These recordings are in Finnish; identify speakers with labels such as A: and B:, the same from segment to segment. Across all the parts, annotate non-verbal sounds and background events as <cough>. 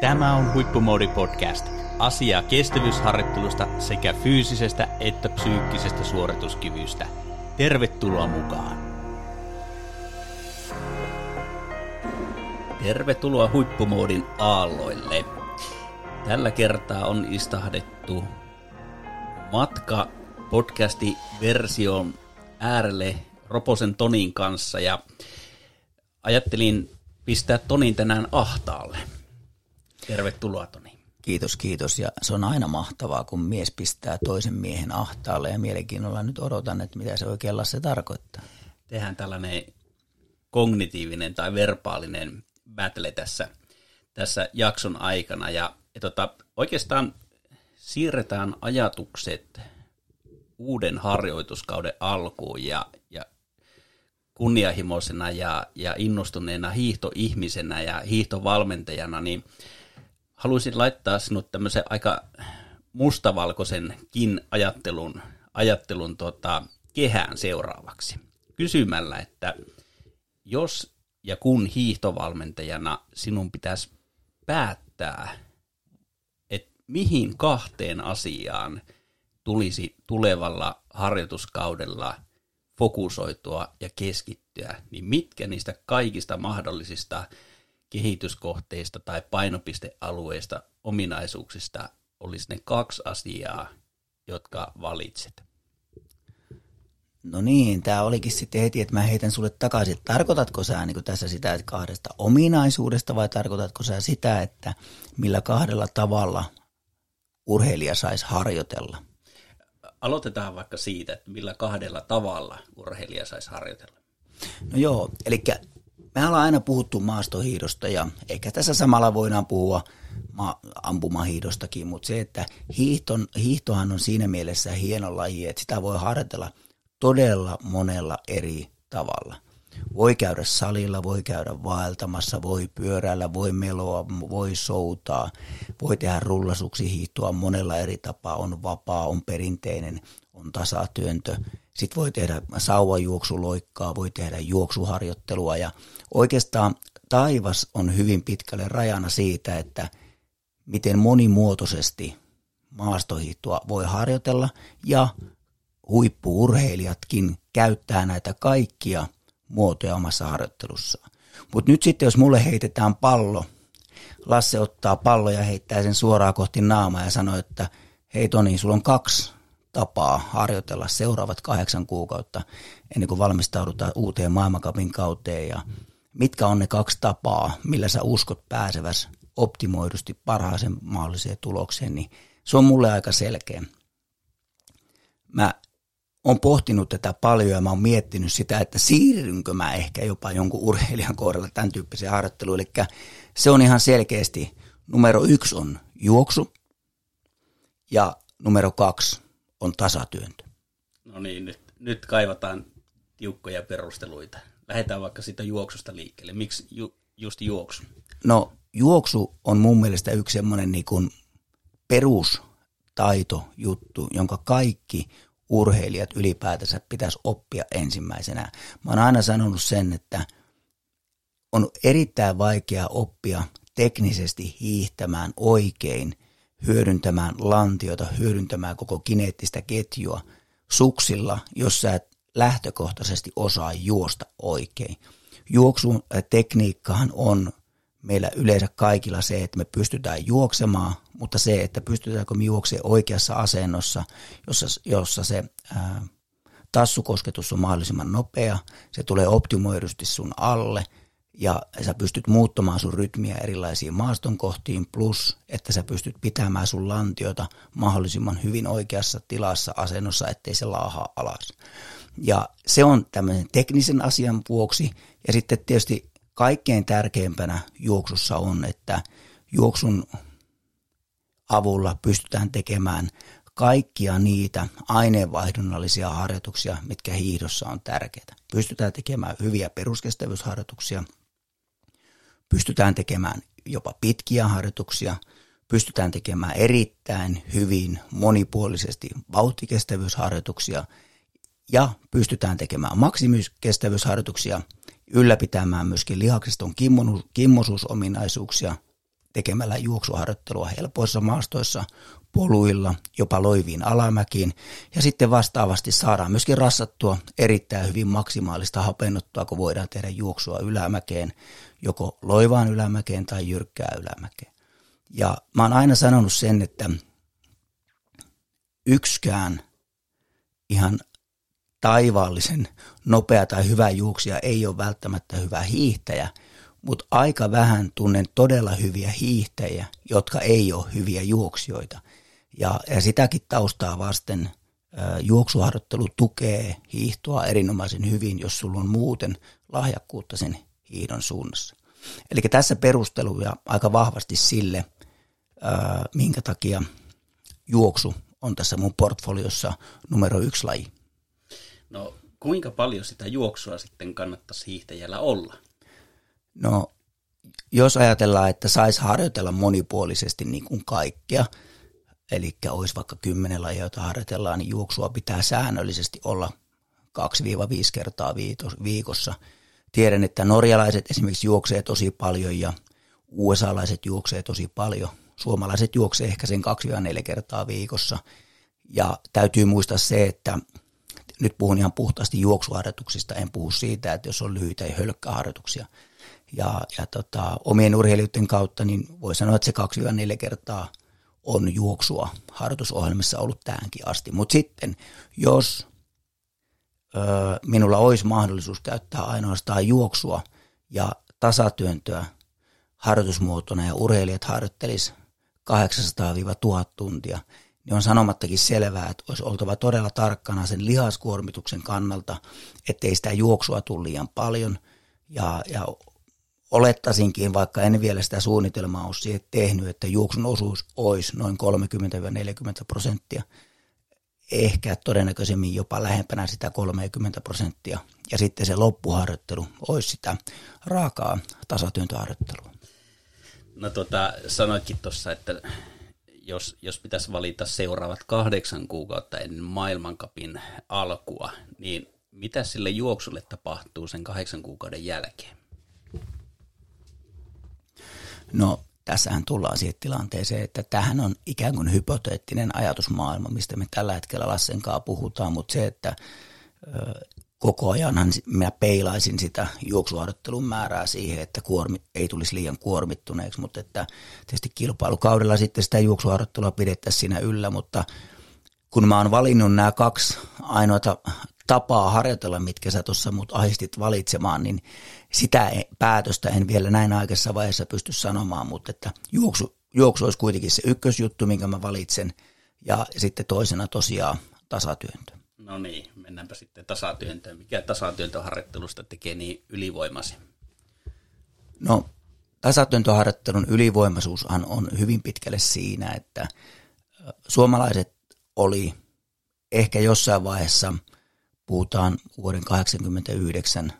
A: Tämä on Huippumoodi Podcast. Asiaa kestävyysharjoittelusta sekä fyysisestä että psyykkisestä suorituskyvystä. Tervetuloa mukaan! Tervetuloa Huippumoodin aalloille. Tällä kertaa on istahdettu matka podcasti version äärelle Roposen Tonin kanssa ja ajattelin pistää Tonin tänään ahtaalle. Tervetuloa Toni.
B: Kiitos, kiitos. Ja se on aina mahtavaa, kun mies pistää toisen miehen ahtaalle ja mielenkiinnolla nyt odotan, että mitä se oikein se tarkoittaa.
A: Tehdään tällainen kognitiivinen tai verbaalinen battle tässä, tässä jakson aikana ja, ja tota, oikeastaan siirretään ajatukset uuden harjoituskauden alkuun ja, ja kunnianhimoisena ja, ja innostuneena hiihtoihmisenä ja hiihtovalmentajana, niin haluaisin laittaa sinut tämmöisen aika mustavalkoisenkin ajattelun, ajattelun tota, kehään seuraavaksi. Kysymällä, että jos ja kun hiihtovalmentajana sinun pitäisi päättää, että mihin kahteen asiaan tulisi tulevalla harjoituskaudella fokusoitua ja keskittyä, niin mitkä niistä kaikista mahdollisista kehityskohteista tai painopistealueista, ominaisuuksista olisi ne kaksi asiaa, jotka valitset?
B: No niin, tämä olikin sitten heti, että mä heitän sulle takaisin. Tarkoitatko sä niin tässä sitä että kahdesta ominaisuudesta vai tarkoitatko sä sitä, että millä kahdella tavalla urheilija saisi harjoitella?
A: Aloitetaan vaikka siitä, että millä kahdella tavalla urheilija saisi harjoitella.
B: No joo, eli me ollaan aina puhuttu maastohiidosta ja ehkä tässä samalla voidaan puhua ma- ampumahiidostakin, mutta se, että hiihton, hiihtohan on siinä mielessä hieno laji, että sitä voi harjoitella todella monella eri tavalla. Voi käydä salilla, voi käydä vaeltamassa, voi pyöräillä, voi meloa, voi soutaa, voi tehdä rullasuksi hiihtoa monella eri tapaa. On vapaa, on perinteinen, on tasatyöntö. Sitten voi tehdä sauvajuoksuloikkaa, voi tehdä juoksuharjoittelua ja oikeastaan taivas on hyvin pitkälle rajana siitä, että miten monimuotoisesti maastohiihtoa voi harjoitella ja huippuurheilijatkin käyttää näitä kaikkia muotoja omassa harjoittelussaan. Mutta nyt sitten, jos mulle heitetään pallo, Lasse ottaa pallo ja heittää sen suoraan kohti naamaa ja sanoo, että hei Toni, sulla on kaksi tapaa harjoitella seuraavat kahdeksan kuukautta ennen kuin valmistaudutaan uuteen maailmankapin kauteen ja mitkä on ne kaksi tapaa, millä sä uskot pääseväs optimoidusti parhaaseen mahdolliseen tulokseen, niin se on mulle aika selkeä. Mä oon pohtinut tätä paljon ja mä oon miettinyt sitä, että siirrynkö mä ehkä jopa jonkun urheilijan kohdalla tämän tyyppiseen harjoitteluun. Eli se on ihan selkeästi, numero yksi on juoksu ja numero kaksi on tasatyöntö.
A: No niin, nyt, nyt kaivataan tiukkoja perusteluita. Lähdetään vaikka siitä juoksusta liikkeelle. Miksi ju, just juoksu?
B: No juoksu on mun mielestä yksi semmoinen niin kuin perustaitojuttu, jonka kaikki urheilijat ylipäätänsä pitäisi oppia ensimmäisenä. Mä oon aina sanonut sen, että on erittäin vaikea oppia teknisesti hiihtämään oikein, hyödyntämään lantiota, hyödyntämään koko kineettistä ketjua suksilla, jos sä et lähtökohtaisesti osaa juosta oikein. Juoksun tekniikkahan on meillä yleensä kaikilla se, että me pystytään juoksemaan, mutta se, että pystytäänkö me juoksemaan oikeassa asennossa, jossa, jossa se ää, tassukosketus on mahdollisimman nopea, se tulee optimoidusti sun alle ja sä pystyt muuttamaan sun rytmiä erilaisiin maastonkohtiin plus, että sä pystyt pitämään sun lantiota mahdollisimman hyvin oikeassa tilassa asennossa, ettei se laahaa alas. Ja se on tämmöisen teknisen asian vuoksi ja sitten tietysti kaikkein tärkeimpänä juoksussa on, että juoksun avulla pystytään tekemään kaikkia niitä aineenvaihdunnallisia harjoituksia, mitkä hiihdossa on tärkeitä. Pystytään tekemään hyviä peruskestävyysharjoituksia, pystytään tekemään jopa pitkiä harjoituksia, pystytään tekemään erittäin hyvin monipuolisesti vauhtikestävyysharjoituksia ja pystytään tekemään maksimikestävyysharjoituksia – ylläpitämään myöskin lihaksiston kimmosuusominaisuuksia tekemällä juoksuharjoittelua helpoissa maastoissa, poluilla, jopa loiviin alamäkiin ja sitten vastaavasti saadaan myöskin rassattua erittäin hyvin maksimaalista hapennuttua, kun voidaan tehdä juoksua ylämäkeen, joko loivaan ylämäkeen tai jyrkkää ylämäkeen. Ja mä oon aina sanonut sen, että yksikään ihan taivaallisen nopea tai hyvä juoksija ei ole välttämättä hyvä hiihtäjä, mutta aika vähän tunnen todella hyviä hiihtäjiä, jotka ei ole hyviä juoksijoita. Ja, ja sitäkin taustaa vasten juoksuharjoittelu tukee hiihtoa erinomaisen hyvin, jos sulla on muuten lahjakkuutta sen hiidon suunnassa. Eli tässä perusteluja aika vahvasti sille, minkä takia juoksu on tässä mun portfoliossa numero yksi laji.
A: No kuinka paljon sitä juoksua sitten kannattaisi hiihtäjällä olla?
B: No jos ajatellaan, että saisi harjoitella monipuolisesti niin kuin kaikkea, eli olisi vaikka kymmenen lajia, joita harjoitellaan, niin juoksua pitää säännöllisesti olla 2-5 kertaa viikossa. Tiedän, että norjalaiset esimerkiksi juoksee tosi paljon ja USA-laiset juoksee tosi paljon. Suomalaiset juoksee ehkä sen 2-4 kertaa viikossa. Ja täytyy muistaa se, että nyt puhun ihan puhtaasti juoksuharjoituksista, en puhu siitä, että jos on lyhyitä ja hölkkäharjoituksia. Ja, ja tota, omien urheilijoiden kautta, niin voi sanoa, että se 2-4 kertaa on juoksua harjoitusohjelmissa ollut tähänkin asti. Mutta sitten, jos ö, minulla olisi mahdollisuus käyttää ainoastaan juoksua ja tasatyöntöä harjoitusmuotona ja urheilijat harjoittelis 800-1000 tuntia, niin on sanomattakin selvää, että olisi oltava todella tarkkana sen lihaskuormituksen kannalta, ettei sitä juoksua tule liian paljon ja, ja olettaisinkin, vaikka en vielä sitä suunnitelmaa ole siihen tehnyt, että juoksun osuus olisi noin 30-40 prosenttia, ehkä todennäköisemmin jopa lähempänä sitä 30 prosenttia. Ja sitten se loppuharjoittelu olisi sitä raakaa tasatyöntöharjoittelua.
A: No tota, sanoitkin tuossa, että jos, jos pitäisi valita seuraavat kahdeksan kuukautta ennen maailmankapin alkua, niin mitä sille juoksulle tapahtuu sen kahdeksan kuukauden jälkeen?
B: No tässähän tullaan siihen tilanteeseen, että tähän on ikään kuin hypoteettinen ajatusmaailma, mistä me tällä hetkellä Lassen kanssa puhutaan, mutta se, että koko ajanhan minä peilaisin sitä juoksuharjoittelun määrää siihen, että kuormi, ei tulisi liian kuormittuneeksi, mutta että tietysti kilpailukaudella sitten sitä juoksuharjoittelua pidettäisiin siinä yllä, mutta kun mä oon valinnut nämä kaksi ainoata tapaa harjoitella, mitkä sä tuossa mut ahistit valitsemaan, niin sitä päätöstä en vielä näin aikaisessa vaiheessa pysty sanomaan, mutta että juoksu, juoksu olisi kuitenkin se ykkösjuttu, minkä mä valitsen, ja sitten toisena tosiaan tasatyöntö.
A: No niin, mennäänpä sitten tasatyöntöön. Mikä tasatyöntöharjoittelusta tekee niin ylivoimaisen?
B: No, tasatyöntöharjoittelun ylivoimaisuushan on hyvin pitkälle siinä, että suomalaiset oli ehkä jossain vaiheessa, puhutaan vuoden 1989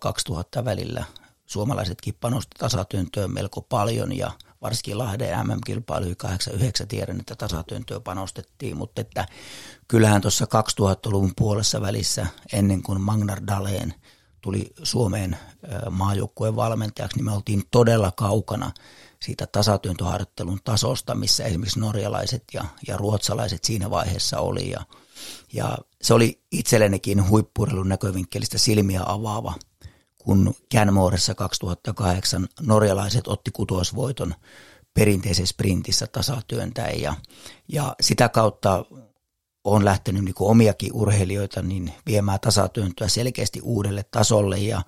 B: 2000 välillä, suomalaisetkin panosti tasatyöntöön melko paljon ja varsinkin Lahden MM-kilpailu 89 tiedän, että tasatyöntöä panostettiin, mutta että kyllähän tuossa 2000-luvun puolessa välissä ennen kuin Magnar Daleen tuli Suomeen maajoukkueen valmentajaksi, niin me oltiin todella kaukana siitä tasatyöntöharjoittelun tasosta, missä esimerkiksi norjalaiset ja, ja ruotsalaiset siinä vaiheessa oli. Ja, ja se oli itsellenikin huippurilun näkövinkkelistä silmiä avaava – kun Canmoressa 2008 norjalaiset otti kutuosvoiton perinteisessä sprintissä tasatyöntäen ja, ja sitä kautta on lähtenyt niin omiakin urheilijoita niin viemään tasatyöntöä selkeästi uudelle tasolle. Ja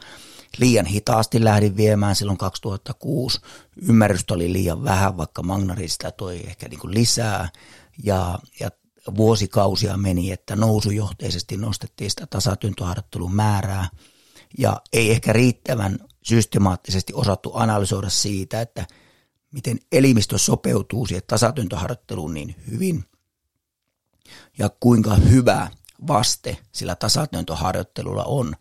B: liian hitaasti lähdin viemään silloin 2006. Ymmärrystä oli liian vähän, vaikka Magnarista toi ehkä niin lisää. Ja, ja vuosikausia meni, että nousujohteisesti nostettiin sitä tasatyöntöharjoittelun määrää – ja ei ehkä riittävän systemaattisesti osattu analysoida siitä, että miten elimistö sopeutuu siihen tasatyntöharjoitteluun niin hyvin ja kuinka hyvä vaste sillä tasatyntöharjoittelulla on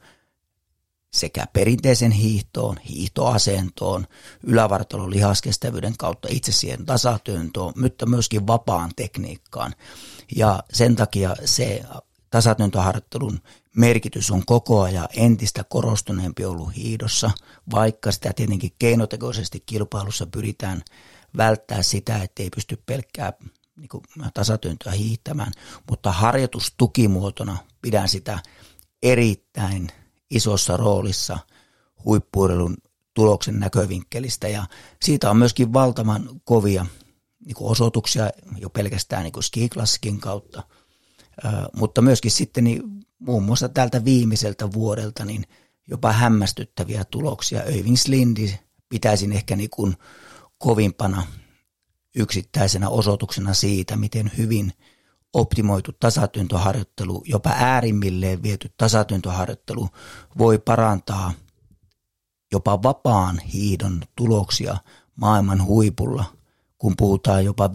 B: sekä perinteisen hiihtoon, hiihtoasentoon, ylävartalon lihaskestävyyden kautta itse siihen tasatyöntoon, mutta myöskin vapaan tekniikkaan. Ja sen takia se tasatyntöharjoittelun merkitys on koko ajan entistä korostuneempi ollut hiidossa, vaikka sitä tietenkin keinotekoisesti kilpailussa pyritään välttää sitä, ettei pysty pelkkää niin tasatyöntöä hiihtämään, mutta harjoitustukimuotona pidän sitä erittäin isossa roolissa huippuurelun tuloksen näkövinkkelistä. Ja siitä on myöskin valtavan kovia niin kuin osoituksia jo pelkästään niin kuin skiklassikin kautta, mutta myöskin sitten niin muun muassa tältä viimeiseltä vuodelta niin jopa hämmästyttäviä tuloksia. Öyving Slindi pitäisin ehkä niin kuin kovimpana yksittäisenä osoituksena siitä, miten hyvin optimoitu tasatyntoharjoittelu, jopa äärimmilleen viety tasatyntoharjoittelu voi parantaa jopa vapaan hiidon tuloksia maailman huipulla, kun puhutaan jopa 5-10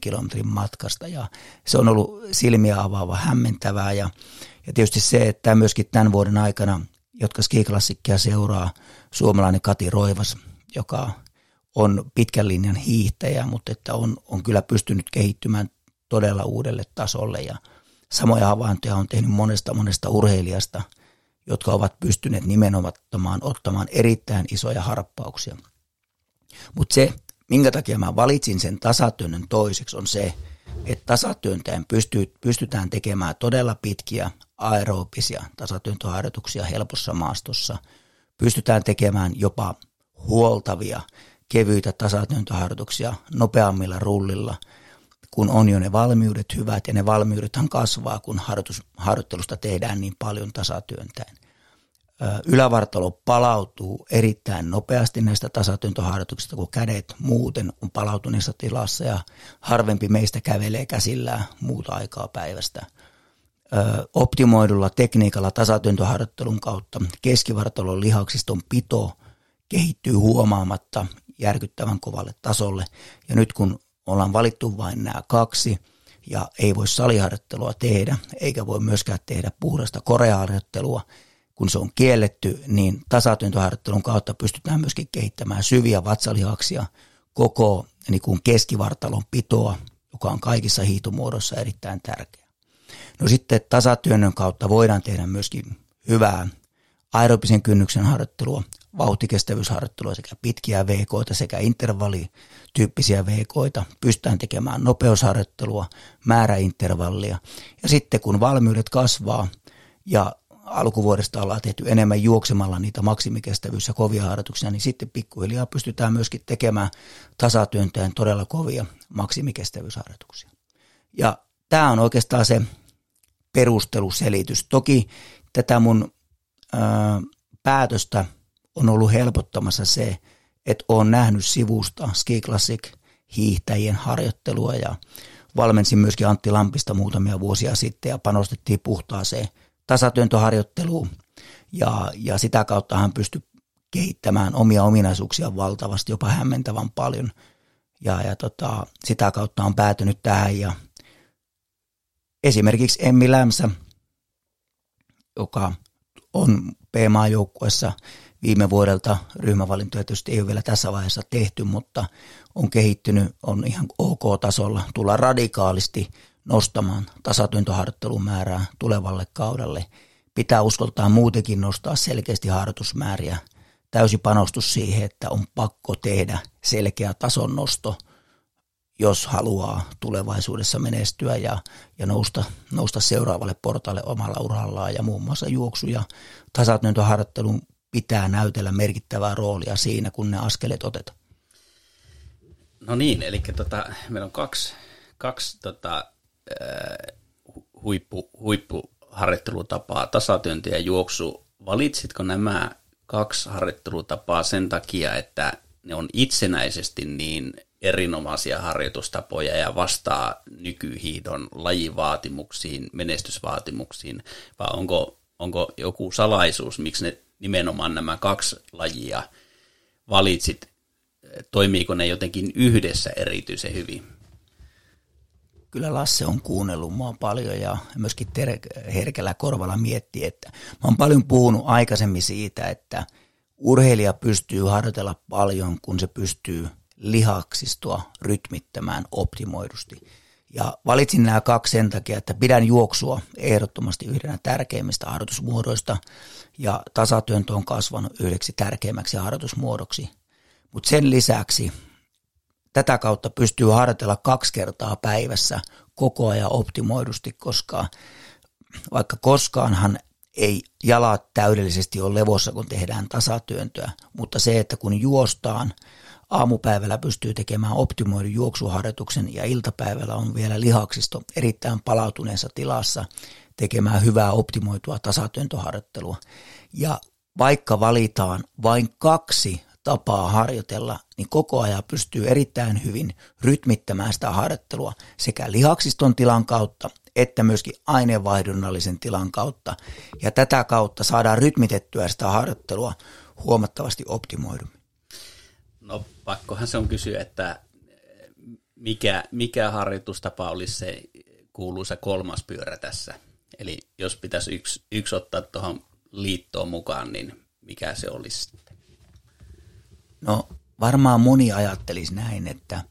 B: kilometrin matkasta. Ja se on ollut silmiä avaava, hämmentävää ja, ja tietysti se, että myöskin tämän vuoden aikana, jotka skiklassikkia seuraa, suomalainen Kati Roivas, joka on pitkän linjan hiihtäjä, mutta että on, on kyllä pystynyt kehittymään todella uudelle tasolle ja samoja havaintoja on tehnyt monesta monesta urheilijasta, jotka ovat pystyneet nimenomaan ottamaan erittäin isoja harppauksia. Mutta se, minkä takia mä valitsin sen tasatyönnön toiseksi, on se, että tasatyöntäen pystyy, pystytään tekemään todella pitkiä aerobisia tasatyöntöharjoituksia helpossa maastossa. Pystytään tekemään jopa huoltavia kevyitä tasatyöntöharjoituksia nopeammilla rullilla, kun on jo ne valmiudet hyvät ja ne valmiudethan kasvaa, kun harjoittelusta tehdään niin paljon tasatyöntäen. Ylävartalo palautuu erittäin nopeasti näistä tasatyöntöharjoituksista, kun kädet muuten on palautuneessa tilassa ja harvempi meistä kävelee käsillään muuta aikaa päivästä. Optimoidulla tekniikalla tasatyöntöharjoittelun kautta keskivartalon lihaksiston pito kehittyy huomaamatta järkyttävän kovalle tasolle. Ja nyt kun ollaan valittu vain nämä kaksi ja ei voi saliharjoittelua tehdä, eikä voi myöskään tehdä puhdasta koreaharjoittelua, kun se on kielletty, niin tasatyntoharjoittelun kautta pystytään myöskin kehittämään syviä vatsalihaksia, koko niin kuin keskivartalon pitoa, joka on kaikissa hiitomuodoissa erittäin tärkeä. No sitten tasatyönnön kautta voidaan tehdä myöskin hyvää aerobisen kynnyksen harjoittelua, vauhtikestävyysharjoittelua sekä pitkiä VKita sekä intervallityyppisiä VKita. Pystytään tekemään nopeusharjoittelua, määräintervallia. Ja sitten kun valmiudet kasvaa ja alkuvuodesta ollaan tehty enemmän juoksemalla niitä maksimikestävyys- ja kovia harjoituksia, niin sitten pikkuhiljaa pystytään myöskin tekemään tasatyöntäen todella kovia maksimikestävyysharjoituksia. Ja tämä on oikeastaan se perusteluselitys. Toki tätä mun ää, päätöstä – on ollut helpottamassa se, että olen nähnyt sivusta Ski Classic hiihtäjien harjoittelua ja valmensin myöskin Antti Lampista muutamia vuosia sitten ja panostettiin puhtaaseen tasatyöntöharjoitteluun ja, ja sitä kautta hän pystyi kehittämään omia ominaisuuksia valtavasti, jopa hämmentävän paljon. Ja, ja tota, sitä kautta on päätynyt tähän ja esimerkiksi Emmi Lämsä, joka on PMA-joukkuessa viime vuodelta ryhmävalintoja tietysti ei ole vielä tässä vaiheessa tehty, mutta on kehittynyt, on ihan ok-tasolla, tulla radikaalisti nostamaan tasatyöntöharjoittelun määrää tulevalle kaudelle. Pitää uskoltaa muutenkin nostaa selkeästi harjoitusmääriä. Täysi panostus siihen, että on pakko tehdä selkeä tason nosto, jos haluaa tulevaisuudessa menestyä ja, ja nousta, nousta seuraavalle portaalle omalla urallaan. Ja muun muassa juoksu- ja tasatyöntöharjoittelun pitää näytellä merkittävää roolia siinä, kun ne askeleet otetaan.
A: No niin, eli tota, meillä on kaksi, kaksi tota, huippu, huippuharjoittelutapaa, tasatyönti ja juoksu. Valitsitko nämä kaksi harjoittelutapaa sen takia, että ne on itsenäisesti niin erinomaisia harjoitustapoja ja vastaa nykyhiidon lajivaatimuksiin, menestysvaatimuksiin, vai onko, onko joku salaisuus, miksi ne nimenomaan nämä kaksi lajia valitsit, toimiiko ne jotenkin yhdessä erityisen hyvin?
B: Kyllä Lasse on kuunnellut mua paljon ja myöskin ter- herkällä korvalla miettii, että mä oon paljon puhunut aikaisemmin siitä, että urheilija pystyy harjoitella paljon, kun se pystyy lihaksistoa rytmittämään optimoidusti. Ja valitsin nämä kaksi sen takia, että pidän juoksua ehdottomasti yhdenä tärkeimmistä harjoitusmuodoista ja tasatyöntö on kasvanut yhdeksi tärkeimmäksi harjoitusmuodoksi. Mutta sen lisäksi tätä kautta pystyy harjoitella kaksi kertaa päivässä koko ajan optimoidusti, koska vaikka koskaanhan ei jalat täydellisesti ole levossa, kun tehdään tasatyöntöä, mutta se, että kun juostaan, aamupäivällä pystyy tekemään optimoidun juoksuharjoituksen ja iltapäivällä on vielä lihaksisto erittäin palautuneessa tilassa tekemään hyvää optimoitua tasatyöntöharjoittelua. Ja vaikka valitaan vain kaksi tapaa harjoitella, niin koko ajan pystyy erittäin hyvin rytmittämään sitä harjoittelua sekä lihaksiston tilan kautta että myöskin aineenvaihdunnallisen tilan kautta. Ja tätä kautta saadaan rytmitettyä sitä harjoittelua huomattavasti optimoidummin.
A: No pakkohan se on kysyä, että mikä, mikä harjoitustapa olisi se kuuluisa kolmas pyörä tässä? Eli jos pitäisi yksi, yksi ottaa tuohon liittoon mukaan, niin mikä se olisi?
B: No varmaan moni ajattelisi näin, että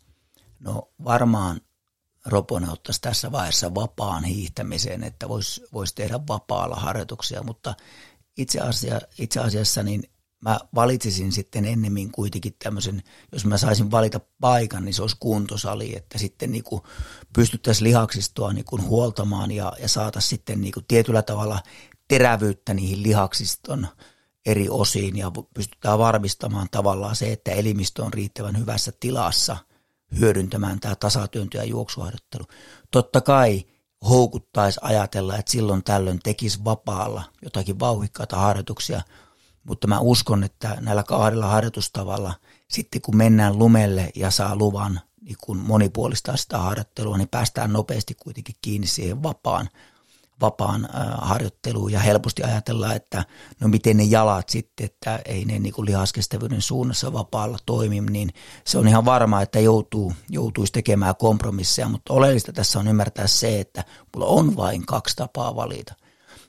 B: no varmaan Roponen ottaisi tässä vaiheessa vapaan hiihtämiseen, että voisi vois tehdä vapaalla harjoituksia, mutta itse, asia, itse asiassa niin mä valitsisin sitten ennemmin kuitenkin tämmöisen, jos mä saisin valita paikan, niin se olisi kuntosali, että sitten niin kuin pystyttäisiin lihaksistoa niin kuin huoltamaan ja, ja saata sitten niin kuin tietyllä tavalla terävyyttä niihin lihaksiston eri osiin ja pystytään varmistamaan tavallaan se, että elimistö on riittävän hyvässä tilassa hyödyntämään tämä tasatyöntö ja juoksuharjoittelu. Totta kai houkuttaisi ajatella, että silloin tällöin tekisi vapaalla jotakin vauhikkaita harjoituksia, mutta mä uskon, että näillä kahdella harjoitustavalla sitten kun mennään lumelle ja saa luvan, niin kun monipuolistaa sitä harjoittelua, niin päästään nopeasti kuitenkin kiinni siihen vapaan vapaan harjoitteluun ja helposti ajatellaan, että no miten ne jalat sitten, että ei ne niin lihaskestävyyden suunnassa vapaalla toimi, niin se on ihan varma, että joutuu, joutuisi tekemään kompromisseja, mutta oleellista tässä on ymmärtää se, että mulla on vain kaksi tapaa valita.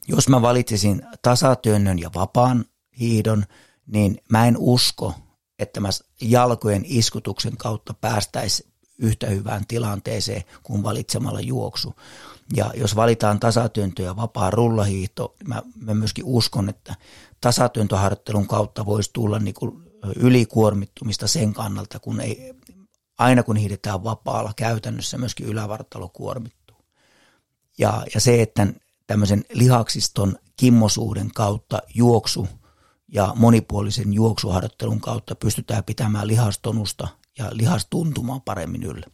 B: Jos mä valitsisin tasatyönnön ja vapaan hiidon, niin mä en usko, että mä jalkojen iskutuksen kautta päästäisi yhtä hyvään tilanteeseen kuin valitsemalla juoksu. Ja jos valitaan tasatyöntö ja vapaa rullahiihto, mä, mä myöskin uskon, että tasatyöntöharjoittelun kautta voisi tulla niin kuin ylikuormittumista sen kannalta, kun ei, aina kun hiidetään vapaalla, käytännössä myöskin ylävartalo kuormittuu. Ja, ja se, että tämmöisen lihaksiston kimmosuuden kautta juoksu ja monipuolisen juoksuharjoittelun kautta pystytään pitämään lihastonusta ja lihastuntumaa paremmin yllä.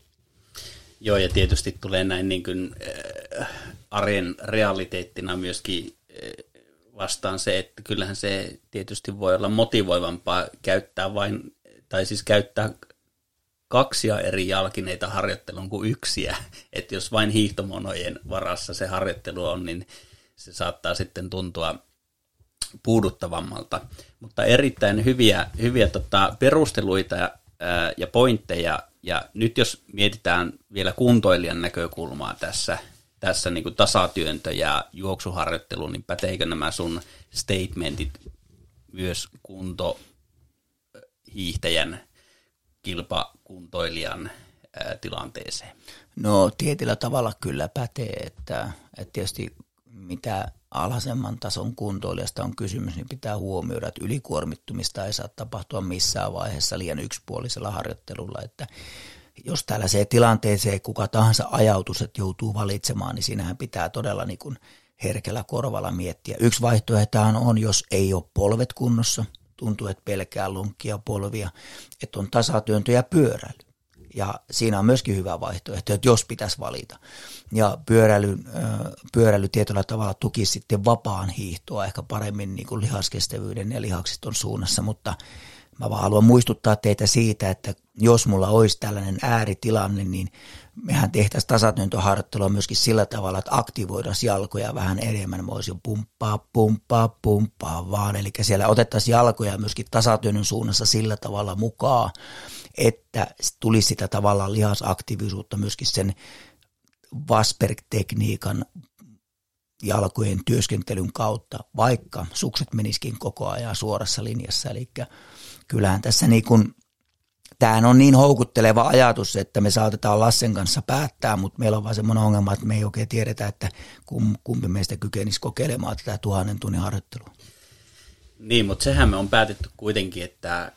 A: Joo, ja tietysti tulee näin niin kuin, äh, arjen realiteettina myöskin äh, vastaan se, että kyllähän se tietysti voi olla motivoivampaa käyttää vain, tai siis käyttää kaksia eri jalkineita harjoittelun kuin yksiä. <laughs> Että jos vain hiihtomonojen varassa se harjoittelu on, niin se saattaa sitten tuntua puuduttavammalta. Mutta erittäin hyviä, hyviä tota, perusteluita ää, ja pointteja ja nyt jos mietitään vielä kuntoilijan näkökulmaa tässä, tässä niin kuin tasatyöntö ja juoksuharjoittelu, niin päteikö nämä sun statementit myös kunto hiihtäjän, kilpakuntoilijan tilanteeseen?
B: No tietyllä tavalla kyllä pätee, että, että tietysti mitä alhaisemman tason kuntoilijasta on kysymys, niin pitää huomioida, että ylikuormittumista ei saa tapahtua missään vaiheessa liian yksipuolisella harjoittelulla, että jos tällaiseen tilanteeseen kuka tahansa ajautus, että joutuu valitsemaan, niin siinähän pitää todella niin kuin herkällä korvalla miettiä. Yksi vaihtoehto on, jos ei ole polvet kunnossa, tuntuu, että pelkää lunkkia polvia, että on tasatyöntö ja pyöräily. Ja siinä on myöskin hyvä vaihtoehto, että jos pitäisi valita. Ja pyöräily, pyöräily tietyllä tavalla tuki sitten vapaan hiihtoa ehkä paremmin niin kuin lihaskestävyyden ja lihaksiston suunnassa, mutta mä vaan haluan muistuttaa teitä siitä, että jos mulla olisi tällainen ääritilanne, niin mehän tehtäisiin tasatyöntöharjoittelua myöskin sillä tavalla, että aktivoidaan jalkoja vähän enemmän. Mä voisin pumppaa, pumppaa, pumppaa vaan. Eli siellä otettaisiin jalkoja myöskin tasatyönnön suunnassa sillä tavalla mukaan, että tulisi sitä tavallaan lihasaktiivisuutta myöskin sen Wasberg-tekniikan jalkojen työskentelyn kautta, vaikka sukset meniskin koko ajan suorassa linjassa. Eli kyllähän tässä niin kuin tämähän on niin houkutteleva ajatus, että me saatetaan Lassen kanssa päättää, mutta meillä on vaan semmoinen ongelma, että me ei oikein tiedetä, että kumpi meistä kykenisi kokeilemaan tätä tuhannen tunnin harjoittelua.
A: Niin, mutta sehän me on päätetty kuitenkin, että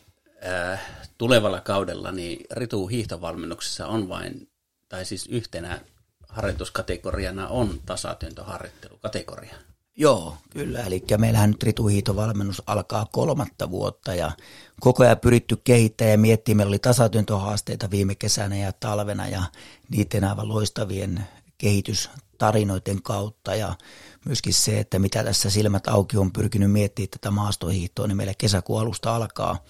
A: äh, tulevalla kaudella niin Ritu hiihtovalmennuksessa on vain, tai siis yhtenä harjoituskategoriana on tasatyöntöharjoittelukategoria.
B: Joo, kyllä. Eli meillähän nyt rituhiitovalmennus alkaa kolmatta vuotta ja koko ajan pyritty kehittämään ja miettimään. Meillä oli tasatyöntöhaasteita viime kesänä ja talvena ja niiden aivan loistavien kehitystarinoiden kautta ja myöskin se, että mitä tässä silmät auki on pyrkinyt miettimään tätä maastohiihtoa, niin meillä kesäkuun alusta alkaa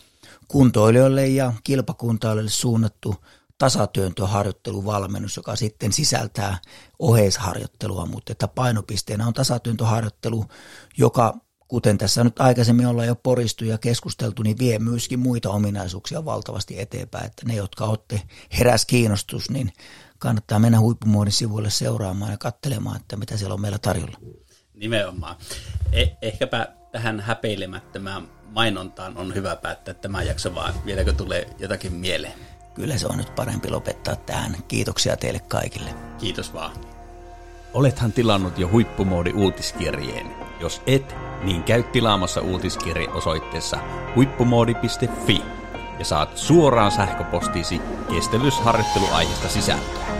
B: kuntoilijoille ja kilpakuntoilijoille suunnattu – tasatyöntöharjoitteluvalmennus, joka sitten sisältää oheisharjoittelua, mutta että painopisteenä on tasatyöntöharjoittelu, joka kuten tässä nyt aikaisemmin ollaan jo poristu ja keskusteltu, niin vie myöskin muita ominaisuuksia valtavasti eteenpäin. Että ne, jotka olette heräs kiinnostus, niin kannattaa mennä huippumuodin sivuille seuraamaan ja katselemaan, että mitä siellä on meillä tarjolla.
A: Nimenomaan. Eh- ehkäpä tähän häpeilemättömään mainontaan on hyvä päättää tämä jakso, vaan vieläkö tulee jotakin mieleen?
B: Kyllä se on nyt parempi lopettaa tähän. Kiitoksia teille kaikille.
A: Kiitos vaan.
C: Olethan tilannut jo huippumoodi uutiskirjeen. Jos et, niin käy tilaamassa uutiskirje osoitteessa huippumoodi.fi ja saat suoraan sähköpostiisi kestävyysharjoitteluaiheesta sisältöä.